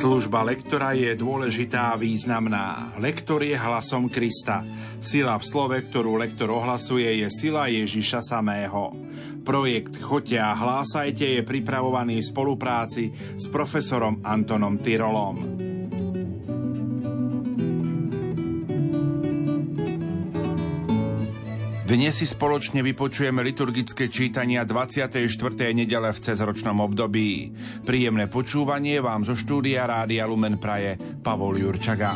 Služba lektora je dôležitá a významná. Lektor je hlasom Krista. Sila v slove, ktorú lektor ohlasuje, je sila Ježiša samého. Projekt Choďte a hlásajte je pripravovaný v spolupráci s profesorom Antonom Tyrolom. Dnes si spoločne vypočujeme liturgické čítania 24. nedele v cezročnom období. Príjemné počúvanie vám zo štúdia Rádia Lumen Praje Pavol Jurčaga.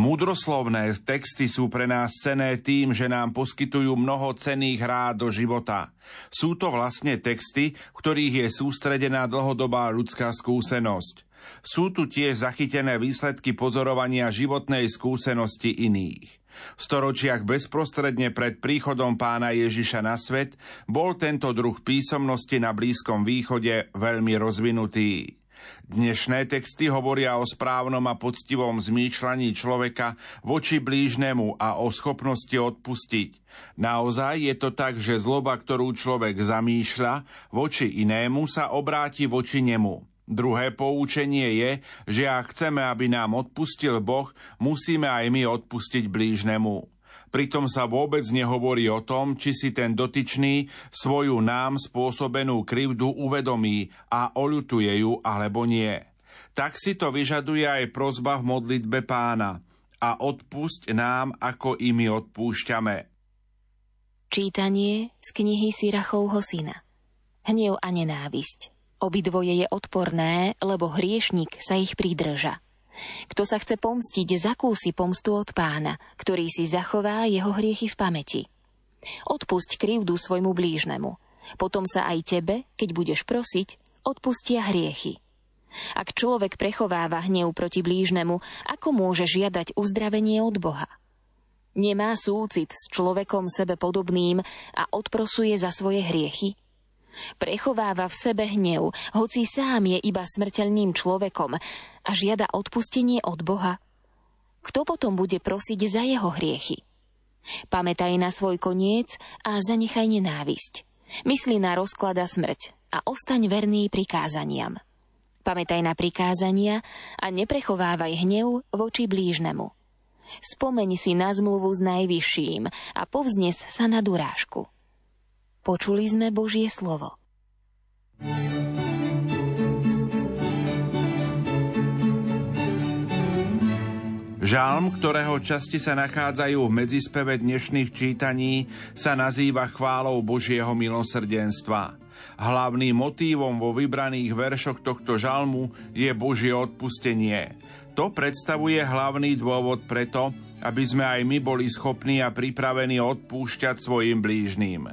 Múdroslovné texty sú pre nás cené tým, že nám poskytujú mnoho cených rád do života. Sú to vlastne texty, v ktorých je sústredená dlhodobá ľudská skúsenosť. Sú tu tiež zachytené výsledky pozorovania životnej skúsenosti iných. V storočiach bezprostredne pred príchodom pána Ježiša na svet bol tento druh písomnosti na Blízkom východe veľmi rozvinutý. Dnešné texty hovoria o správnom a poctivom zmýšľaní človeka voči blížnemu a o schopnosti odpustiť. Naozaj je to tak, že zloba, ktorú človek zamýšľa voči inému, sa obráti voči nemu. Druhé poučenie je, že ak chceme, aby nám odpustil Boh, musíme aj my odpustiť blížnemu. Pritom sa vôbec nehovorí o tom, či si ten dotyčný svoju nám spôsobenú krivdu uvedomí a oľutuje ju alebo nie. Tak si to vyžaduje aj prozba v modlitbe pána a odpusť nám, ako i my odpúšťame. Čítanie z knihy Sirachovho syna. Hnev a nenávisť. Obidvoje je odporné, lebo hriešnik sa ich pridrža. Kto sa chce pomstiť, zakúsi pomstu od pána, ktorý si zachová jeho hriechy v pamäti. Odpusť krivdu svojmu blížnemu. Potom sa aj tebe, keď budeš prosiť, odpustia hriechy. Ak človek prechováva hnev proti blížnemu, ako môže žiadať uzdravenie od Boha? Nemá súcit s človekom sebe podobným a odprosuje za svoje hriechy? Prechováva v sebe hnev, hoci sám je iba smrteľným človekom a žiada odpustenie od Boha. Kto potom bude prosiť za jeho hriechy? Pamätaj na svoj koniec a zanechaj nenávisť. Mysli na rozklada smrť a ostaň verný prikázaniam. Pamätaj na prikázania a neprechovávaj hnev voči blížnemu. Spomeň si na zmluvu s Najvyšším a povznes sa na durážku. Počuli sme Božie slovo. Žalm, ktorého časti sa nachádzajú v medzispeve dnešných čítaní, sa nazýva chválou Božieho milosrdenstva. Hlavným motívom vo vybraných veršoch tohto žalmu je Božie odpustenie. To predstavuje hlavný dôvod preto, aby sme aj my boli schopní a pripravení odpúšťať svojim blížným.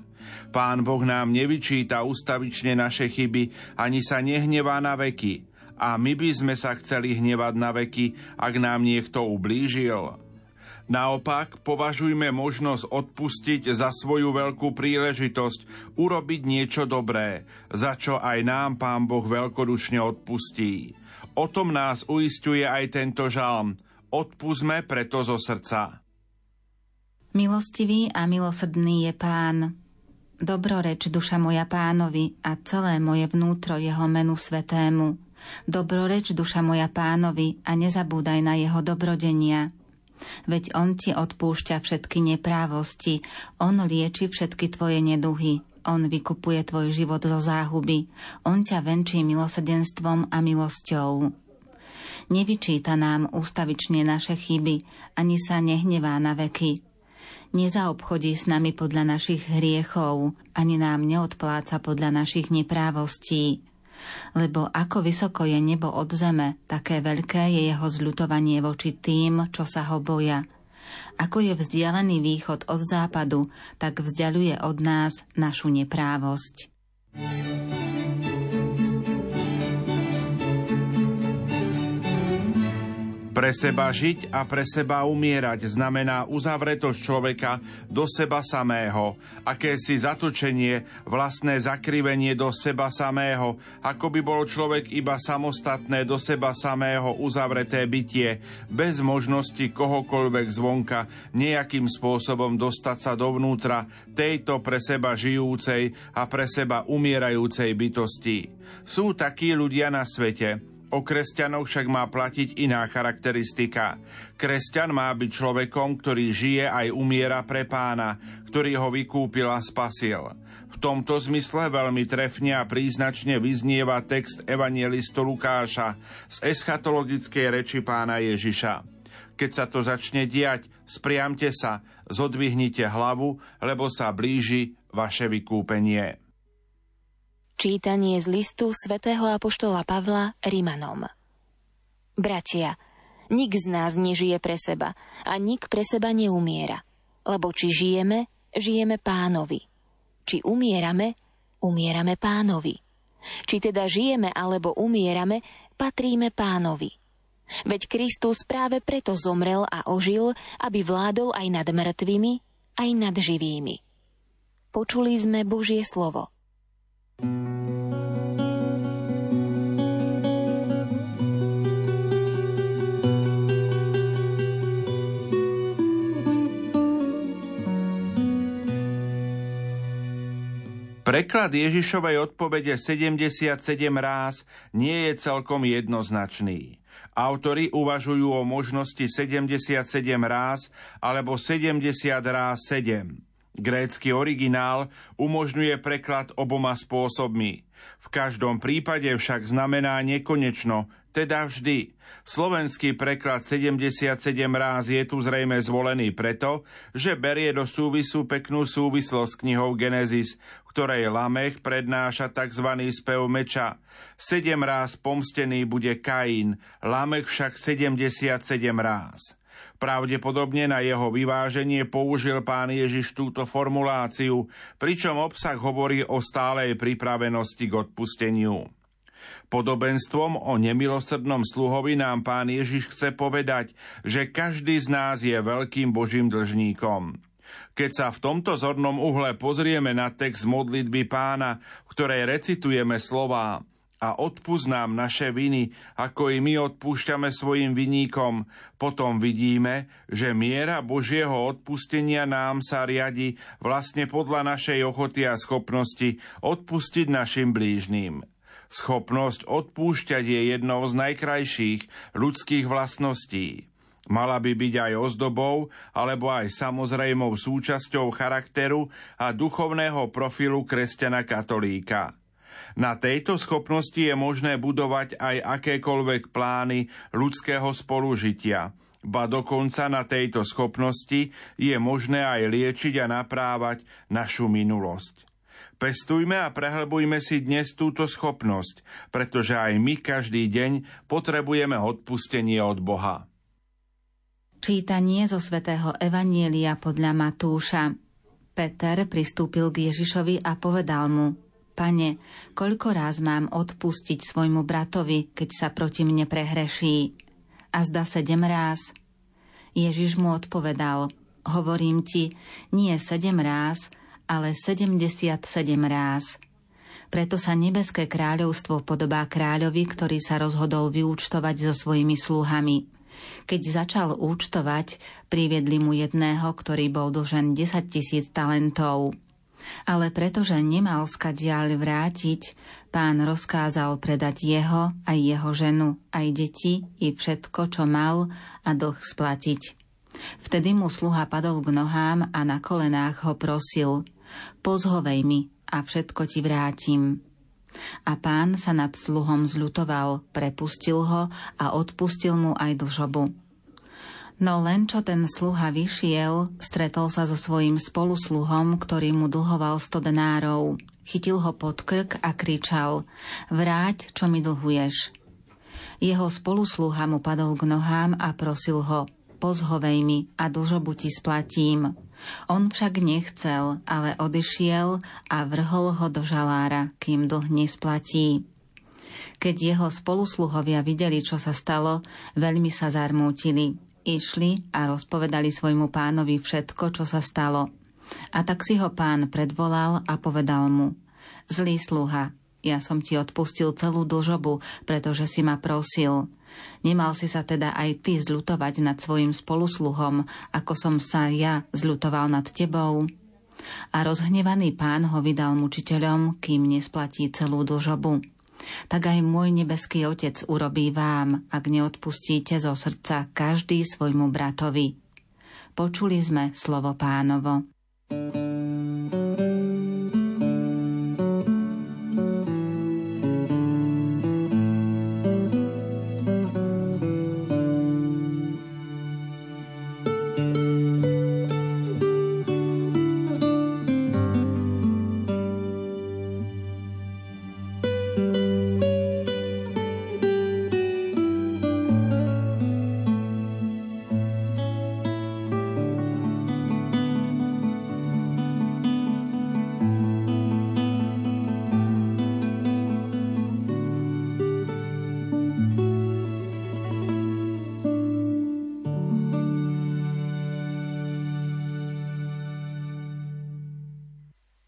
Pán Boh nám nevyčíta ustavične naše chyby, ani sa nehnevá na veky. A my by sme sa chceli hnevať na veky, ak nám niekto ublížil. Naopak, považujme možnosť odpustiť za svoju veľkú príležitosť urobiť niečo dobré, za čo aj nám Pán Boh veľkodušne odpustí. O tom nás uistuje aj tento žalm. Odpusme preto zo srdca. Milostivý a milosrdný je Pán, Dobroreč duša moja pánovi a celé moje vnútro jeho menu svetému. Dobroreč duša moja pánovi a nezabúdaj na jeho dobrodenia. Veď on ti odpúšťa všetky neprávosti, on lieči všetky tvoje neduhy, on vykupuje tvoj život zo záhuby, on ťa venčí milosrdenstvom a milosťou. Nevyčíta nám ústavične naše chyby, ani sa nehnevá na veky, nezaobchodí s nami podľa našich hriechov, ani nám neodpláca podľa našich neprávostí. Lebo ako vysoko je nebo od zeme, také veľké je jeho zľutovanie voči tým, čo sa ho boja. Ako je vzdialený východ od západu, tak vzdialuje od nás našu neprávosť. Pre seba žiť a pre seba umierať znamená uzavretosť človeka do seba samého, akési zatočenie, vlastné zakrivenie do seba samého, ako by bol človek iba samostatné do seba samého uzavreté bytie, bez možnosti kohokoľvek zvonka nejakým spôsobom dostať sa dovnútra tejto pre seba žijúcej a pre seba umierajúcej bytosti. Sú takí ľudia na svete, O kresťanov však má platiť iná charakteristika. Kresťan má byť človekom, ktorý žije aj umiera pre pána, ktorý ho vykúpil a spasil. V tomto zmysle veľmi trefne a príznačne vyznieva text evangelistu Lukáša z eschatologickej reči pána Ježiša. Keď sa to začne diať, spriamte sa, zodvihnite hlavu, lebo sa blíži vaše vykúpenie. Čítanie z listu svätého Apoštola Pavla Rimanom Bratia, nik z nás nežije pre seba a nik pre seba neumiera. Lebo či žijeme, žijeme pánovi. Či umierame, umierame pánovi. Či teda žijeme alebo umierame, patríme pánovi. Veď Kristus práve preto zomrel a ožil, aby vládol aj nad mŕtvými, aj nad živými. Počuli sme Božie slovo. Preklad Ježišovej odpovede 77 ráz nie je celkom jednoznačný. Autori uvažujú o možnosti 77 ráz alebo 70 ráz 7. Grécky originál umožňuje preklad oboma spôsobmi. V každom prípade však znamená nekonečno, teda vždy. Slovenský preklad 77 ráz je tu zrejme zvolený preto, že berie do súvisu peknú súvislosť knihou Genesis, ktorej Lamech prednáša tzv. spev meča. Sedem ráz pomstený bude Kain, Lamech však 77 ráz. Pravdepodobne na jeho vyváženie použil pán Ježiš túto formuláciu, pričom obsah hovorí o stálej pripravenosti k odpusteniu. Podobenstvom o nemilosrdnom sluhovi nám pán Ježiš chce povedať, že každý z nás je veľkým božím dlžníkom. Keď sa v tomto zornom uhle pozrieme na text modlitby pána, v ktorej recitujeme slová a odpúsť naše viny, ako i my odpúšťame svojim viníkom, potom vidíme, že miera Božieho odpustenia nám sa riadi vlastne podľa našej ochoty a schopnosti odpustiť našim blížným. Schopnosť odpúšťať je jednou z najkrajších ľudských vlastností. Mala by byť aj ozdobou alebo aj samozrejmou súčasťou charakteru a duchovného profilu kresťana katolíka. Na tejto schopnosti je možné budovať aj akékoľvek plány ľudského spolužitia. Ba dokonca na tejto schopnosti je možné aj liečiť a naprávať našu minulosť. Pestujme a prehlbujme si dnes túto schopnosť, pretože aj my každý deň potrebujeme odpustenie od Boha. Čítanie zo svätého Evanielia podľa Matúša. Peter pristúpil k Ježišovi a povedal mu – Pane, koľko ráz mám odpustiť svojmu bratovi, keď sa proti mne prehreší? A zda sedem ráz? Ježiš mu odpovedal, hovorím ti, nie sedem ráz, ale sedemdesiat sedem ráz. Preto sa nebeské kráľovstvo podobá kráľovi, ktorý sa rozhodol vyúčtovať so svojimi sluhami. Keď začal účtovať, priviedli mu jedného, ktorý bol dlžen 10 tisíc talentov ale pretože nemal skadiaľ vrátiť, pán rozkázal predať jeho, aj jeho ženu, aj deti, i všetko, čo mal a dlh splatiť. Vtedy mu sluha padol k nohám a na kolenách ho prosil, pozhovej mi a všetko ti vrátim. A pán sa nad sluhom zľutoval, prepustil ho a odpustil mu aj dlžobu. No len čo ten sluha vyšiel, stretol sa so svojím spolusluhom, ktorý mu dlhoval sto denárov. Chytil ho pod krk a kričal, vráť, čo mi dlhuješ. Jeho spolusluha mu padol k nohám a prosil ho, pozhovej mi a dlžobu ti splatím. On však nechcel, ale odišiel a vrhol ho do žalára, kým dlh nesplatí. Keď jeho spolusluhovia videli, čo sa stalo, veľmi sa zarmútili. Išli a rozpovedali svojmu pánovi všetko, čo sa stalo. A tak si ho pán predvolal a povedal mu, zlý sluha, ja som ti odpustil celú dlžobu, pretože si ma prosil. Nemal si sa teda aj ty zľutovať nad svojim spolusluhom, ako som sa ja zľutoval nad tebou? A rozhnevaný pán ho vydal mučiteľom, kým nesplatí celú dlžobu. Tak aj môj nebeský Otec urobí vám, ak neodpustíte zo srdca každý svojmu bratovi. Počuli sme slovo pánovo. thank you